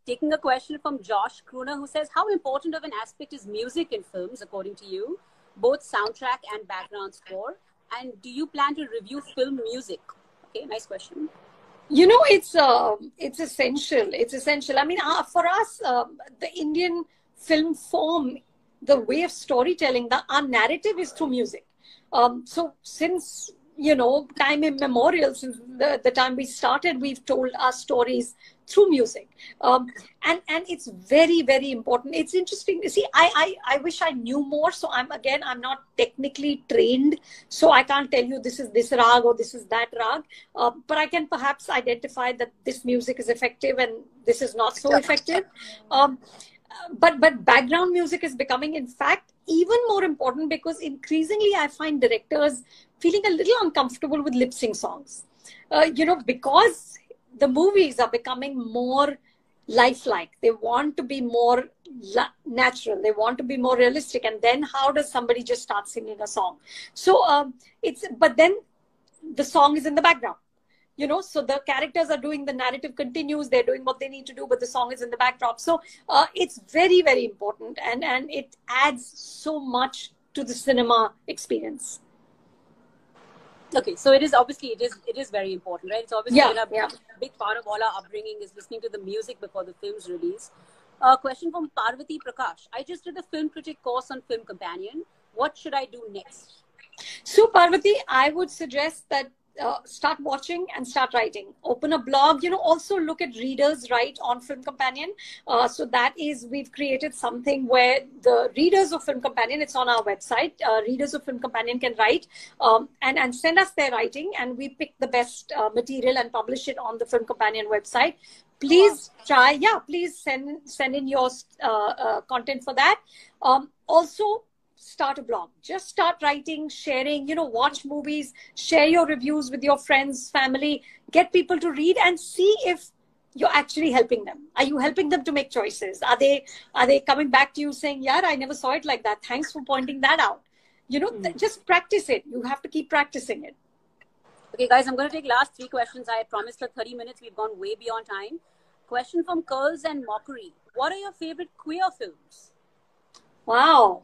Taking a question from Josh Kruner, who says, How important of an aspect is music in films, according to you? Both soundtrack and background score. And do you plan to review film music? Okay, nice question. You know, it's uh, it's essential. It's essential. I mean, uh, for us, uh, the Indian film form, the way of storytelling, the our narrative is through music. Um, so since you know time immemorial since the, the time we started we've told our stories through music. Um, and and it's very very important. It's interesting to see I, I i wish i knew more. So i'm again i'm not technically trained. So i can't tell you this is this rag or this is that rag. Uh, but i can perhaps identify that this music is effective and this is not so effective. Um, but but background music is becoming in fact even more important because increasingly i find directors feeling a little uncomfortable with lip sync songs. Uh, you know because the movies are becoming more lifelike they want to be more natural they want to be more realistic and then how does somebody just start singing a song? So um, it's but then the song is in the background you know so the characters are doing the narrative continues they're doing what they need to do but the song is in the backdrop. So uh, it's very very important and and it adds so much to the cinema experience okay so it is obviously it is it is very important right? It's obviously yeah, a yeah. big part of all our upbringing is listening to the music before the film's release. A uh, question from parvati prakash. I just did a film critic course on film companion. What should i do next? So parvati i would suggest that uh, start watching and start writing. Open a blog you know also look at readers write on film companion. Uh, so that is we've created something where the readers of film companion it's on our website uh, readers of film companion can write um, and and send us their writing and we pick the best uh, material and publish it on the film companion website. Please try yeah please send send in your uh, uh, content for that. Um, also start a blog. Just start writing sharing you know watch movies share your reviews with your friends family. Get people to read and see if you're actually helping them. Are you helping them to make choices? Are they are they coming back to you saying yeah i never saw it like that. Thanks for pointing that out. You know th- just practice it. You have to keep practicing it. Okay guys i'm going to take last three questions. I promised for 30 minutes we've gone way beyond time. Question from Curls and Mockery. What are your favorite queer films? Wow,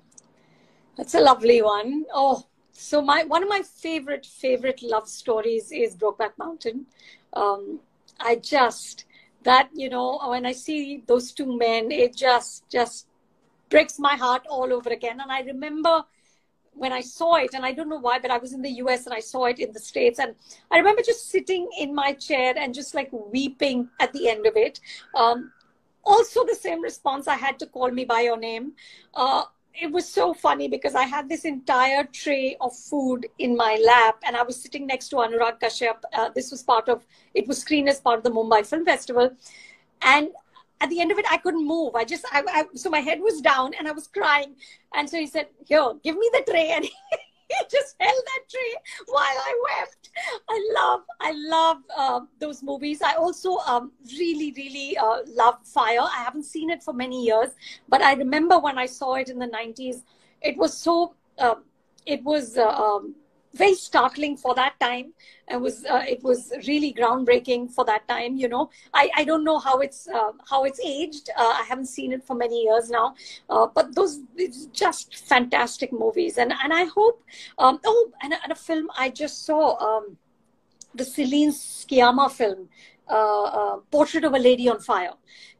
that's a lovely one. Oh, so my one of my favorite favorite love stories is Brokeback Mountain. Um, I just that you know when I see those two men, it just just breaks my heart all over again. And I remember when I saw it, and I don't know why, but I was in the US and I saw it in the States. And I remember just sitting in my chair and just like weeping at the end of it. Um, also, the same response I had to call me by your name. Uh, it was so funny because I had this entire tray of food in my lap, and I was sitting next to Anurag Kashyap. Uh, this was part of it was screened as part of the Mumbai Film Festival, and at the end of it, I couldn't move. I just, I, I, so my head was down and I was crying. And so he said, Here, give me the tray. [LAUGHS] And [LAUGHS] just held that tree while I wept. I love, I love uh, those movies. I also um, really, really uh, love Fire. I haven't seen it for many years, but I remember when I saw it in the 90s, it was so, uh, it was, uh, um, very startling for that time. It was uh, it was really groundbreaking for that time. You know, I, I don't know how it's uh, how it's aged. Uh, I haven't seen it for many years now, uh, but those it's just fantastic movies. And and I hope. Um, oh, and, and, a film I just saw, um, the Celine Sciamma film. Uh, uh, Portrait of a Lady on Fire.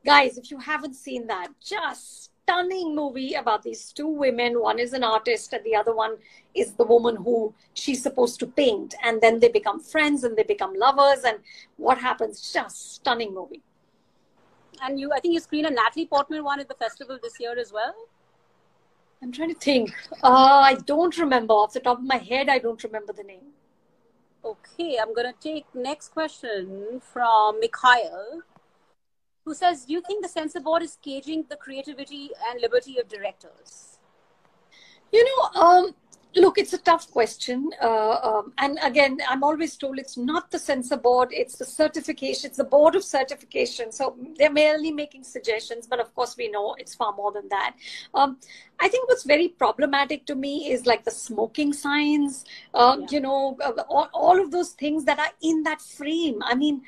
Guys, if you haven't seen that, just stunning movie about these two women. One is an artist, and the other one is the woman who she's supposed to paint. And then they become friends and they become lovers. And what happens? Just stunning movie. And you, I think you screened a Natalie Portman one at the festival this year as well. I'm trying to think. Uh, I don't remember off the top of my head. I don't remember the name. Okay, I'm gonna take next question from Mikhail who says, Do you think the censor board is caging the creativity and liberty of directors? You know, um, look, it's a tough question. Uh, um, and again, I'm always told it's not the censor board, it's the certification, it's the board of certification. So they're merely making suggestions, but of course, we know it's far more than that. Um, I think what's very problematic to me is like the smoking signs, uh, yeah. you know, uh, all, all of those things that are in that frame. I mean,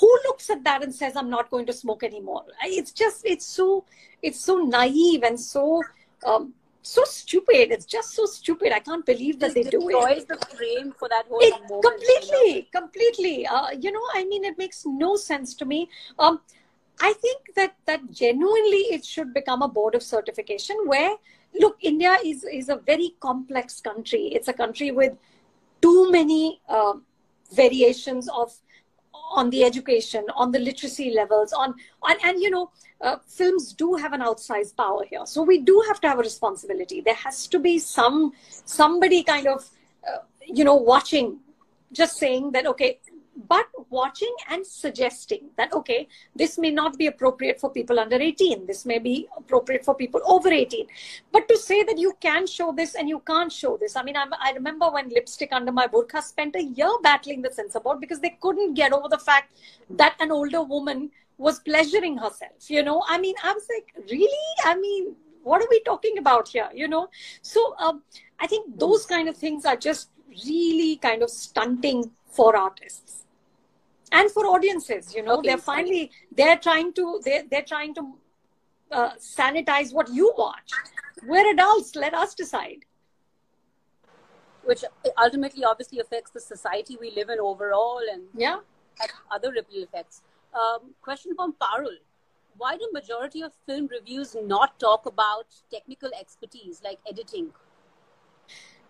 who looks at that and says i'm not going to smoke anymore? It's just it's so it's so naive and so um, so stupid. It's just so stupid. I can't believe that it they do it. the frame for that whole it moment, completely completely. Uh, you know i mean it makes no sense to me. Um, i think that that genuinely it should become a board of certification where look india is is a very complex country. It's a country with too many uh, variations of on the education, on the literacy levels, on, on and you know, uh, films do have an outsized power here. So we do have to have a responsibility. There has to be some somebody kind of, uh, you know, watching, just saying that okay, but watching and suggesting that okay this may not be appropriate for people under 18 this may be appropriate for people over 18 but to say that you can show this and you can't show this i mean I'm, i remember when lipstick under my burqa spent a year battling the censor board because they couldn't get over the fact that an older woman was pleasuring herself you know? I mean i was like really? I mean what are we talking about here you know? So um, i think those kind of things are just really kind of stunting for artists and for audiences you know okay, they're finally they're trying to they're, they're trying to uh, sanitize what you watch. We're adults let us decide. Which ultimately obviously affects the society we live in overall and yeah. other ripple effects. Um, question from parul. Why do majority of film reviews not talk about technical expertise like editing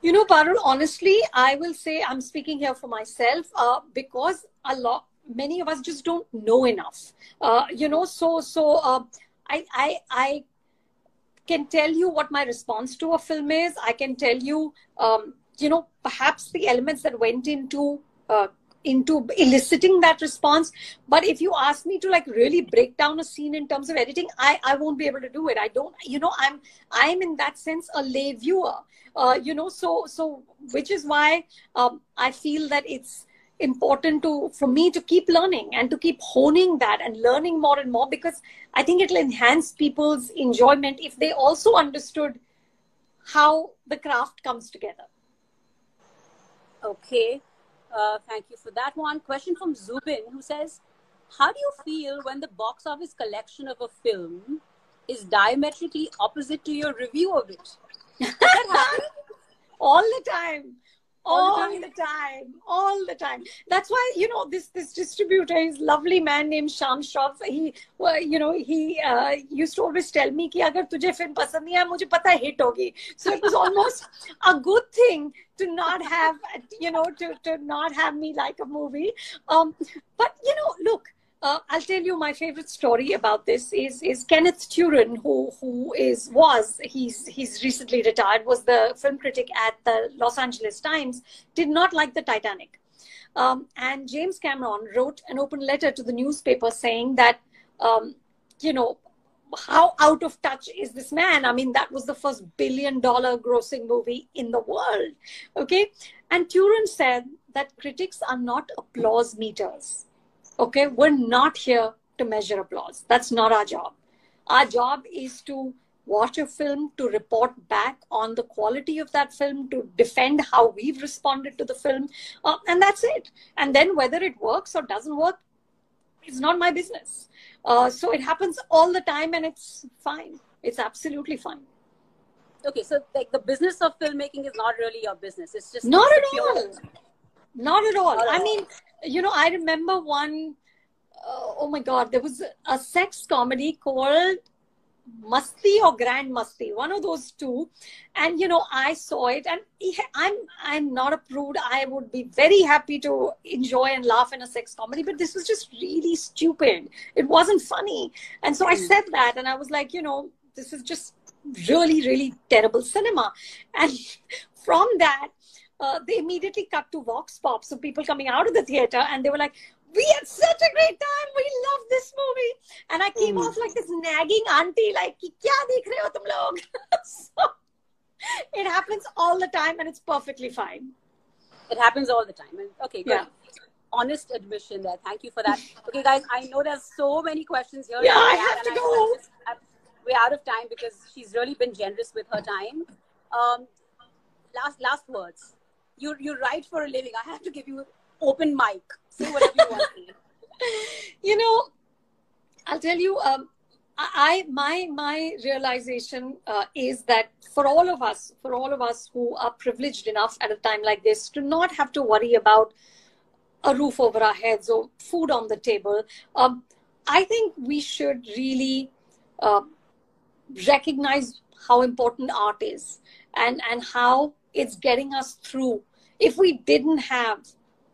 you know, Parul, honestly, I will say I'm speaking here for myself uh, because a lot, many of us just don't know enough. Uh, you know, so so uh, I I I can tell you what my response to a film is. I can tell you, um, you know, perhaps the elements that went into uh, into eliciting that response. But if you ask me to like really break down a scene in terms of editing i i won't be able to do it. I don't you know i'm i'm in that sense a lay viewer. Uh, you know so so which is why um, i feel that it's important to for me to keep learning and to keep honing that and learning more and more because i think it'll enhance people's enjoyment if they also understood how the craft comes together. Okay uh, thank you for that one. Question from zubin who says how do you feel when the box office collection of a film is diametrically opposite to your review of it? [LAUGHS] all the time all, the, time. all the time. That's why you know this this distributor is lovely man named shyam shroff he well, you know he uh, used to always tell me ki agar tujhe film pasand nahi aaya mujhe pata hit hogi so it was [LAUGHS] almost a good thing to not have you know to to not have me like a movie. Um but you know look uh, I'll tell you my favorite story about this is is Kenneth Turan, who who is was he's he's recently retired, was the film critic at the Los Angeles Times, did not like the Titanic, um, and James Cameron wrote an open letter to the newspaper saying that um, you know how out of touch is this man? I mean, that was the first billion dollar grossing movie in the world. Okay. And Turan said that critics are not applause meters. Okay, we're not here to measure applause. That's not our job. Our job is to watch a film, to report back on the quality of that film, to defend how we've responded to the film, uh, and that's it. And then whether it works or doesn't work is not my business. Uh, so it happens all the time, and it's fine. It's absolutely fine. Okay, so like the business of filmmaking is not really your business. It's just not at all. Not at all. Not I mean, you know, I remember one. Uh, oh my God, there was a sex comedy called Masti or Grand Masti, one of those two. And you know, I saw it, and I'm I'm not a prude. I would be very happy to enjoy and laugh in a sex comedy, but this was just really stupid. It wasn't funny, and so I hmm. said that, and I was like, you know, this is just really, really terrible cinema. And [LAUGHS] from that, uh, they immediately cut to Vox Pop. So people coming out of the theater and they were like, we had such a great time. We love this movie. And I came mm. off like this nagging auntie, like, kya dekh rahe ho tum log? [LAUGHS] so it happens all the time and it's perfectly fine. It happens all the time. And okay, good. Yeah. Honest admission there. Thank you for that. Okay, guys, I know there's so many questions here. Yeah, I have to go. Just, we're out of time because she's really been generous with her time. Um, last last words you you write for a living. I have to give you an open mic. Say whatever you want. [LAUGHS] you know, I'll tell you. Um, I my my realization uh, is that for all of us, for all of us who are privileged enough at a time like this to not have to worry about a roof over our heads or food on the table, um, I think we should really uh, recognize how important art is and and how it's getting us through. If we didn't have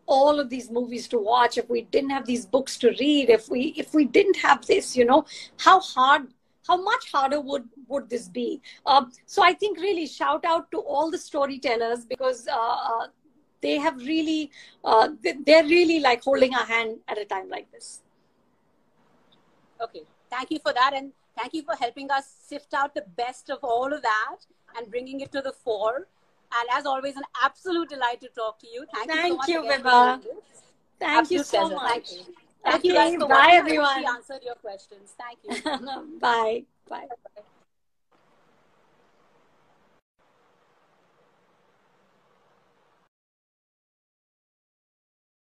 all of these movies to watch, if we didn't have these books to read, if we if we didn't have this, you know, how hard, how much harder would would this be? Uh, so I think really shout out to all the storytellers because uh, uh, they have really uh, they're really like holding our hand at a time like this. Okay, thank you for that, and thank you for helping us sift out the best of all of that and bringing it to the fore. And as always, an absolute delight to talk to you. Thank, Thank you so much. Thank you, Thank absolute you so pleasure. much. Thank you. Thank okay, you guys so bye, everyone. She answered your questions. Thank you. [LAUGHS] bye. Bye.